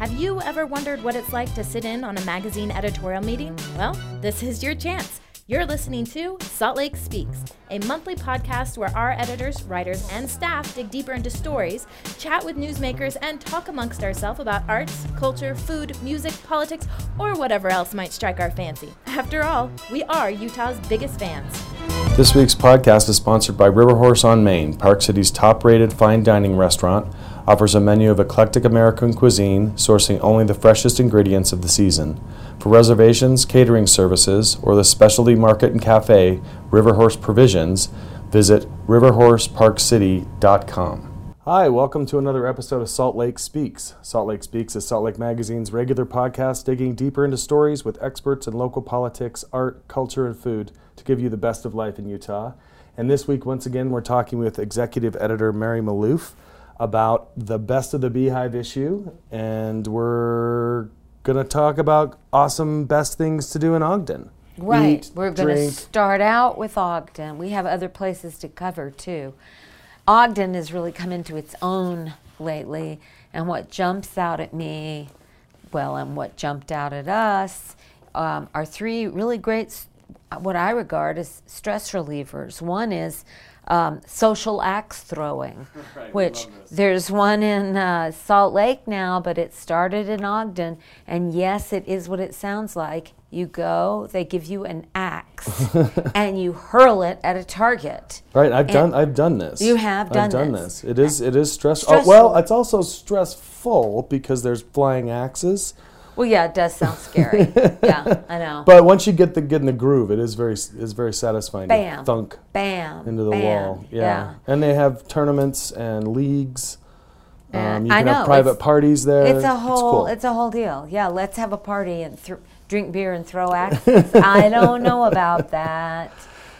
Have you ever wondered what it's like to sit in on a magazine editorial meeting? Well, this is your chance. You're listening to Salt Lake Speaks, a monthly podcast where our editors, writers, and staff dig deeper into stories, chat with newsmakers, and talk amongst ourselves about arts, culture, food, music, politics, or whatever else might strike our fancy. After all, we are Utah's biggest fans. This week's podcast is sponsored by River Horse on Main, Park City's top rated fine dining restaurant. Offers a menu of eclectic American cuisine, sourcing only the freshest ingredients of the season. For reservations, catering services, or the specialty market and cafe, River Horse Provisions, visit riverhorseparkcity.com. Hi, welcome to another episode of Salt Lake Speaks. Salt Lake Speaks is Salt Lake Magazine's regular podcast digging deeper into stories with experts in local politics, art, culture, and food to give you the best of life in Utah. And this week, once again, we're talking with executive editor Mary Malouf about the best of the Beehive issue, and we're going to talk about awesome best things to do in Ogden. Right. Eat, We're going to start out with Ogden. We have other places to cover too. Ogden has really come into its own lately, and what jumps out at me, well, and what jumped out at us, um, are three really great, what I regard as stress relievers. One is um, social axe throwing, which there's one in uh, Salt Lake now, but it started in Ogden. And yes, it is what it sounds like. You go, they give you an axe, and you hurl it at a target. Right, I've And- done I've done this. You have done. I've done done this. this. It is it is stress. Oh, Stressful. well, it's also stressful because there's flying axes. Well, yeah, it does sound scary. yeah, I know. But once you get the get in the groove, it is very is very satisfying Bam. to thunk Bam. into the bam. wall. Yeah. and they have tournaments and leagues. Um, you I can know, have private it's- parties there. It's a whole cool. it's a whole deal. Yeah, let's have a party and drink beer and throw axes. I don't know about that.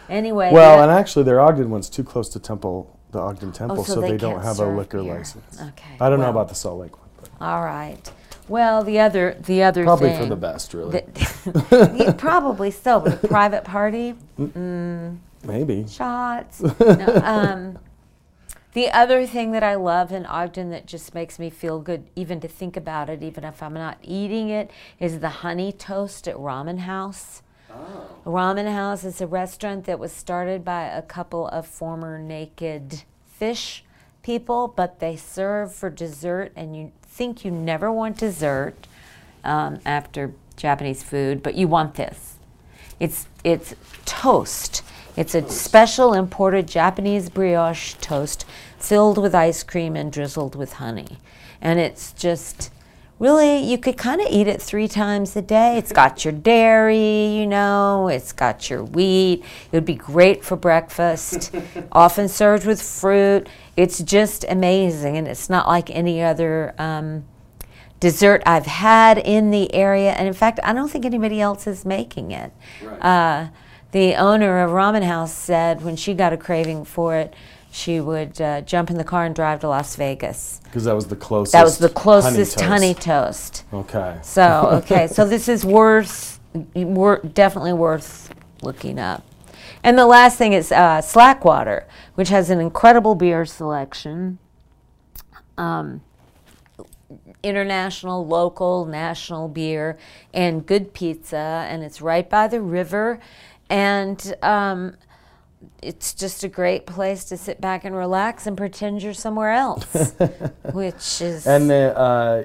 Anyway, well, the- and actually, their Ogden one's too close to Temple, the Ogden Temple, Oh, so so, they they, don't have a liquor license. Okay, I don't know about the Salt Lake one, but all right. Well, the other the other probably thing for the best, really. Yeah, probably so. But a private party, Maybe. shots. No, um, the other thing that I love in Ogden that just makes me feel good, even to think about it, even if I'm not eating it, is the honey toast at Ramen House. Oh. Ramen House is a restaurant that was started by a couple of former naked fish people, but they serve for dessert, and you think you never want dessert um, after Japanese food, but you want this. It's it's toast. It's a special imported Japanese brioche toast filled with ice cream and drizzled with honey. And it's just really you could kind of eat it 3 times a day. It's got your dairy, you know, it's got your wheat. It would be great for breakfast. often served with fruit. It's just amazing and it's not like any other um, dessert I've had in the area, and in fact, I don't think anybody else is making it. Uh, the owner of Ramen House said when she got a craving for it, she would uh, jump in the car and drive to Las Vegas. Because that was the closest. That was the closest honey toast. toast. Okay. So okay, so this is worth, wor- definitely worth looking up. And the last thing is uh, Slackwater, which has an incredible beer selection. Um, international, local, national beer, and good pizza, and it's right by the river, and um, it's just a great place to sit back and relax and pretend you're somewhere else, which is And the, uh,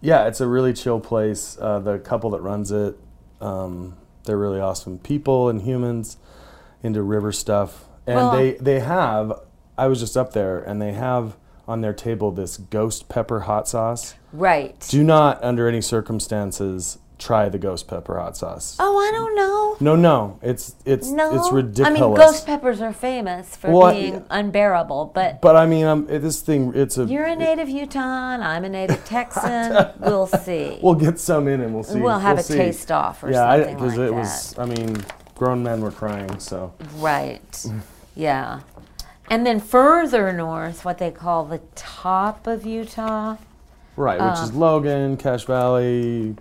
yeah, it's a really chill place. Uh, the couple that runs it, um, they're really awesome people and humans into river stuff. And Well, they, they have, I was just up there, and they have on their table this ghost pepper hot sauce. right. Do not, under any circumstances, try the ghost pepper hot sauce. Oh, I don't know. No, no, it's it's No, it's ridiculous. I mean, ghost peppers are famous for Well, I- being unbearable, but but I mean, um, it- this thing, it's a. you're a native Utahn. I'm a native Texan. we'll see. We'll get some in and we'll see. We'll have a see. taste off or yeah, something because like it that. was. I mean, grown men were crying. So Right. Yeah. And then further north, what they call the top of Utah. right, which is Logan, Cache Valley,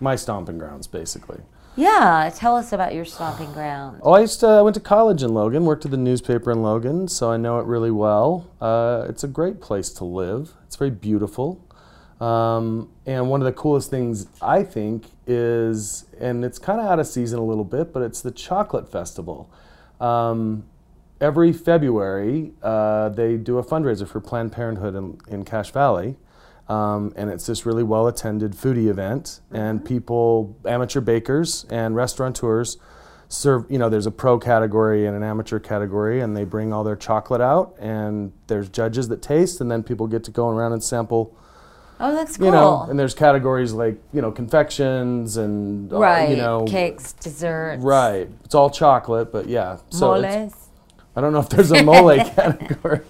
my stomping grounds, basically. Yeah, tell us about your stomping ground. Oh, I used to. I went to college in Logan, worked at the newspaper in Logan, so I know it really well. Uh, it's a great place to live. It's very beautiful. Um, and one of the coolest things I think is, and it's kind of out of season a little bit, but it's the chocolate festival. Um, every February, uh, they do a fundraiser for Planned Parenthood in, in Cache Valley. Um, and it's this really well attended foodie event, and people, amateur bakers and restaurateurs, serve. You know, there's a pro category and an amateur category, and they bring all their chocolate out, and there's judges that taste, and then people get to go around and sample. Oh, that's cool. You know, and there's categories like you know confections and uh, right, you know cakes, desserts. Right, it's all chocolate, but yeah. So Moles. I don't know if there's a mole category,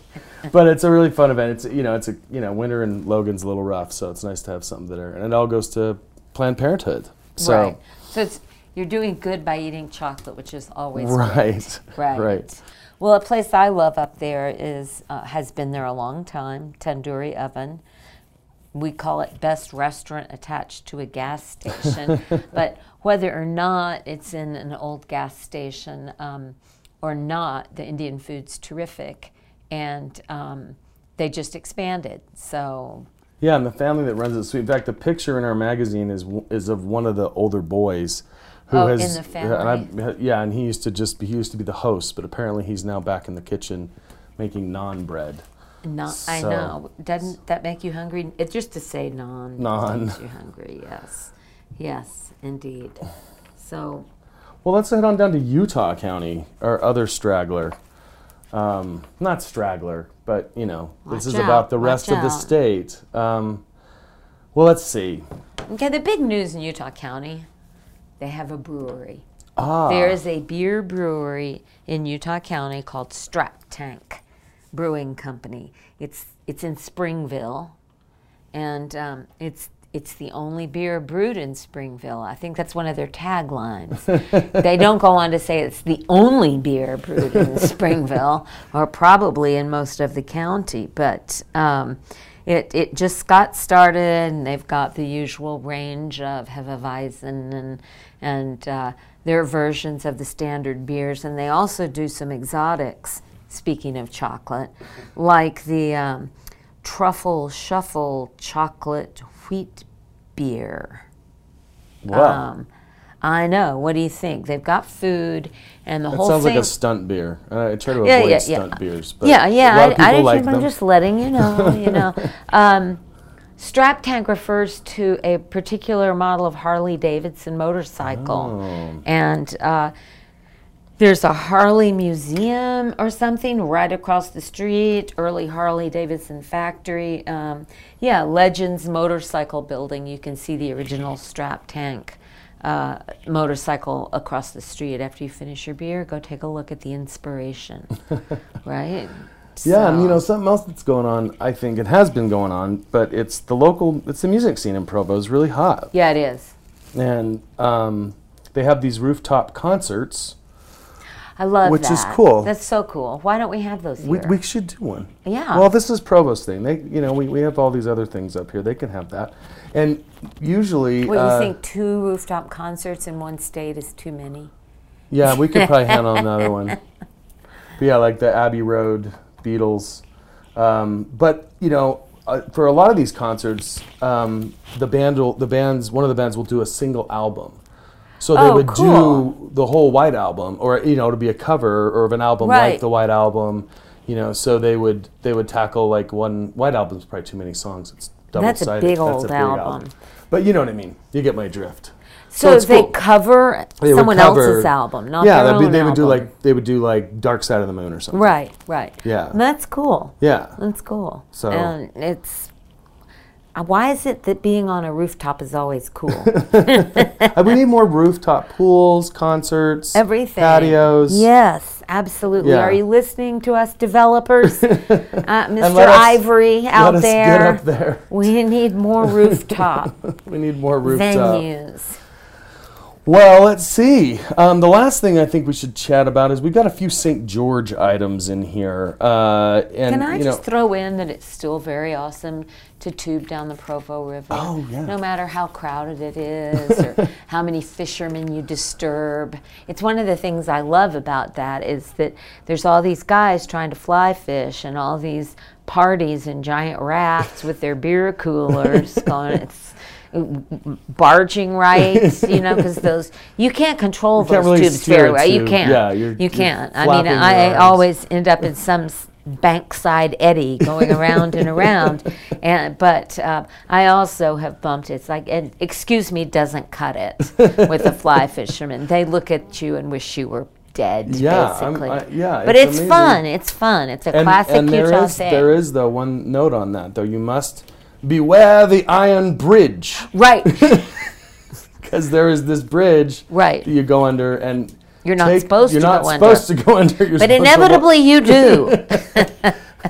but it's a really fun event. It's you know it's a you know winter in Logan's a little rough, so it's nice to have something there, and it all goes to Planned Parenthood. So right. So it's you're doing good by eating chocolate, which is always right, Right. right. Well, a place I love up there is uh, has been there a long time. Tandoori Oven. We call it best restaurant attached to a gas station, but whether or not it's in an old gas station um, or not, the Indian food's terrific, and um, they just expanded. So Yeah, and the family that runs it. So in fact, the picture in our magazine is is of one of the older boys. Who Oh, in has, the family. And I, yeah, and he used to just be, he used to be the host, but apparently he's now back in the kitchen making naan bread. not, I know. Doesn't that make you hungry? It's just to say non Non. makes you hungry. Yes, yes, indeed. So Well, let's head on down to Utah County, our other straggler. Um, not straggler, but you know, Watch this is out, about the rest watch of the out. state. Um, well, let's see. Okay, the big news in Utah County, they have a brewery. Ah, There is a beer brewery in Utah County called Strap Tank Brewing Company. It's it's in Springville, and um, it's it's the only beer brewed in Springville. I think that's one of their taglines. they don't go on to say it's the only beer brewed in Springville, or probably in most of the county, but. Um, it, it just got started, and they've got the usual range of Hefeweizen and and uh, their versions of the standard beers, and they also do some exotics. Speaking of chocolate, like the um, truffle shuffle chocolate wheat beer. wow. Um, I know. What do you think? They've got food, and the that whole sounds thing. like a stunt beer. Uh, I try to avoid Yeah, yeah, yeah. stunt beers, but yeah, yeah. a lot of I, I people didn't like I'm just letting you know. You know, um, strap tank refers to a particular model of Harley Davidson motorcycle, Oh. and uh, there's a Harley museum or something right across the street. Early Harley Davidson factory. Um, yeah, Legends Motorcycle Building. You can see the original strap tank. Uh, motorcycle across the street after you finish your beer go take a look at the inspiration right Yeah, and you know something else that's going on. I think it has been going on, but it's the local. It's the music scene in Provo is really hot, yeah it is and um, they have these rooftop concerts. I love that. Which is cool. that's so cool why don't we have those here We, we should do one. Yeah. Well, this is Provo's thing. They, you know, we, we have all these other things up here. They can have that, and usually, what uh, you think two rooftop concerts in one state is too many yeah, we could probably handle another one. But yeah, like the Abbey Road Beatles. Um, but you know, uh, for a lot of these concerts, um, the band will, the bands, one of the bands will do a single album. So they Oh, would cool. do the whole White Album, or you know, to be a cover or of an album like the White Album. You know, so they would they would tackle like one White Album's probably too many songs. It's double That's a sided. big old album. But you know what I mean. You get my drift. so, it's they cool. cover They someone cover- else's album not yeah, their that'd be- own they would do like they would do like Dark Side of the Moon or something. right right Yeah. that's cool Yeah. that's cool So- and it's why is it that being on a rooftop is always cool Uh, we need more rooftop pools, concerts, Everything. patios. Yes, absolutely. Yeah. Are you listening to us, developers? uh, Mr. let us- Ivory out there. there. We need more rooftop We need more rooftop. venues. Well, let's see. Um, the last thing I think we should chat about is we've got a few St. George items in here. Uh, and, Can I just know, throw in that it's still very awesome to tube down the Provo River? Oh, yeah. No matter how crowded it is or how many fishermen you disturb. It's one of the things I love about that is that there's all these guys trying to fly fish and all these parties and giant rafts with their beer coolers going. It's barging rights, you know, because those you can't control can't those really tubes very well. You can't. Yeah, you're- you you're can't. I mean, I arms. always end up in some bankside eddy going around and around. And but uh, I also have bumped. It's like, and excuse me, doesn't cut it with the fly fishermen. They look at you and wish you were dead. Yeah, basically. I- yeah, But it's it's, fun. It's fun. It's a and, classic and there Utah is thing. there is though one note on that though. You must beware the iron bridge right. because there is this bridge Right. that you go under and You're not take- supposed you're to not go supposed under. to go under. You're But inevitably you do.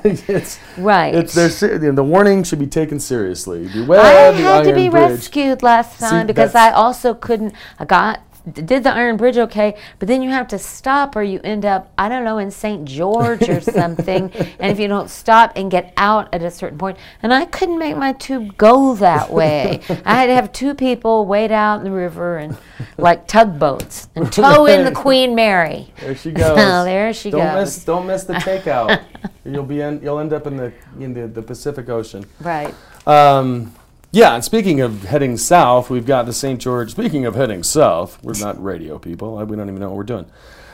it's right. it's there's the warning should be taken seriously. Beware I the had to be bridge. rescued last See, time because I also couldn't. I got did the Iron Bridge okay, but then you have to stop or you end up I don't know in St. George or something. and if you don't stop and get out at a certain point, and I couldn't make my tube go that way. I had to have two people wade out in the river and like tugboats and tow in the Queen Mary. There she goes. Oh, there she don't goes. Miss, don't miss the takeout. you'll be in, you'll end up in the in the, the Pacific Ocean. Right. Um, yeah, and speaking of heading south, we've got the St. George. Speaking of heading south, we're not radio people. uh, We don't even know what we're doing.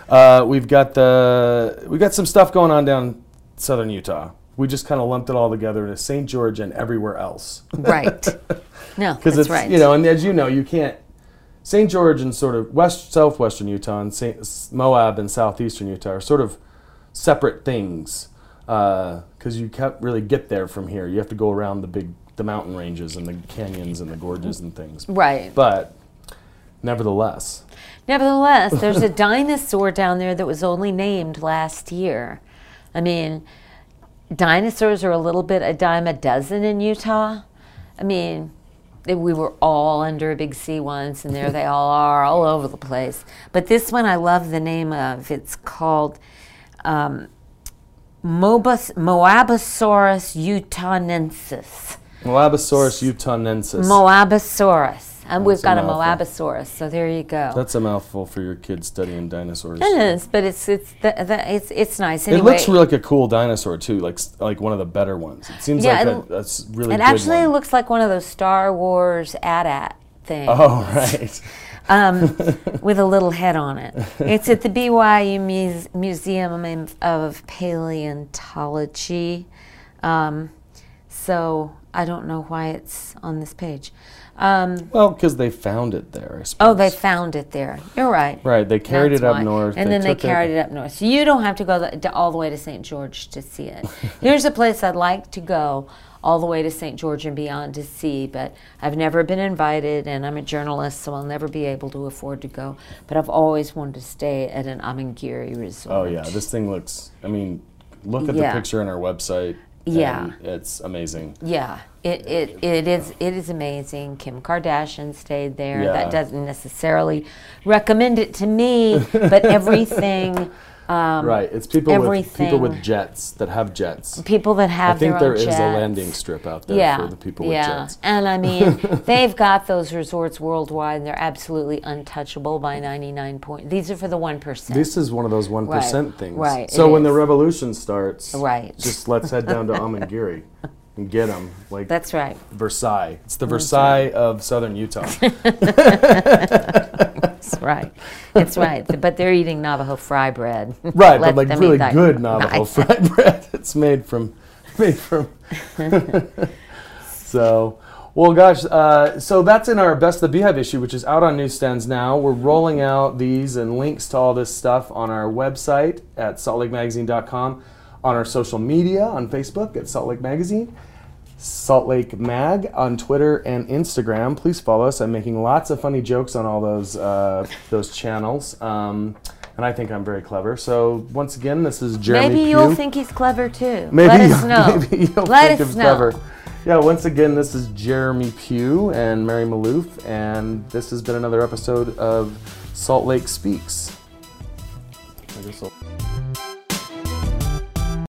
Uh, we've got the we got some stuff going on down southern Utah. We just kind of lumped it all together into St. George and everywhere else Right. No, because that's it's right. you know, and as you know, you can't St. George and sort of west southwestern Utah and Saint, Moab and southeastern Utah are sort of separate things because you can't really get there from here. You have to go around the big the mountain ranges and the canyons and the gorges and things. right. But nevertheless, Nevertheless, there's a dinosaur down there that was only named last year. I mean, dinosaurs are a little bit a dime a dozen in Utah. I mean, we were all under a big sea once, and there they all are, all over the place. But this one I love the name of. It's called um, Mobus, Moabosaurus utahnensis. Moabosaurus utahnensis. Moabosaurus. And we've That's a got a. Moabosaurus, so there you go. That's a mouthful for your kids studying dinosaurs. It is, but it's it's the, the, it's it's nice. It looks really like a cool dinosaur too, like like one of the better ones. It seems Yeah, like it- a, a s- really It actually one. looks like one of those Star Wars AT-AT things Oh right. um, with a little head on it. It's at the BYU Muse- Museum of Paleontology. Um, so I don't know why it's on this page. Um, Well, because they found it there. I suppose. oh, they found it there. You're right. Right, they carried That's it up why. north. and then they carried it. up north. So you don't have to go the, to- all the way to St. George to see it. Here's a place I'd like to go all the way to St. George and beyond to see, but I've never been invited, and I'm a journalist, so I'll never be able to afford to go. But I've always wanted to stay at an Amangiri resort. Oh yeah, this thing looks. I mean, look at Yeah. the picture on our website. Yeah. it's amazing. Yeah, it, it, it is it is amazing. Kim Kardashian stayed there. Yeah. That doesn't necessarily recommend it to me, but everything. Um, Right, it's people with people with jets that have jets. People that have I think there is jets. a landing strip out there yeah, for the people yeah. with jets. And I mean, they've got those resorts worldwide, and they're absolutely untouchable by 99 point. These are for the one percent. This is one of those one Right, things. right, So when the revolution starts, Right. just let's head down to Amangiri and get them like That's right. Versailles. It's the Versailles of southern Utah. Right. That's right. But they're eating Navajo fry bread. right, Let but like really good Navajo fried bread. It's made from made from. so, well, gosh. Uh, so that's in our best of the Beehive issue, which is out on newsstands now. We're rolling out these and links to all this stuff on our website at saltlakemagazine.com, on our social media on Facebook at Salt Lake Magazine. Salt Lake Mag on Twitter and Instagram. Please follow us. I'm making lots of funny jokes on all those uh, those channels, um, and I think I'm very clever. So once again, this is Jeremy. Maybe Pugh. you'll think he's clever too. Maybe Let us know. Maybe you'll Let think us of know. clever. Yeah, once again, this is Jeremy Pugh and Mary Malouf, and this has been another episode of Salt Lake Speaks. I guess I'll-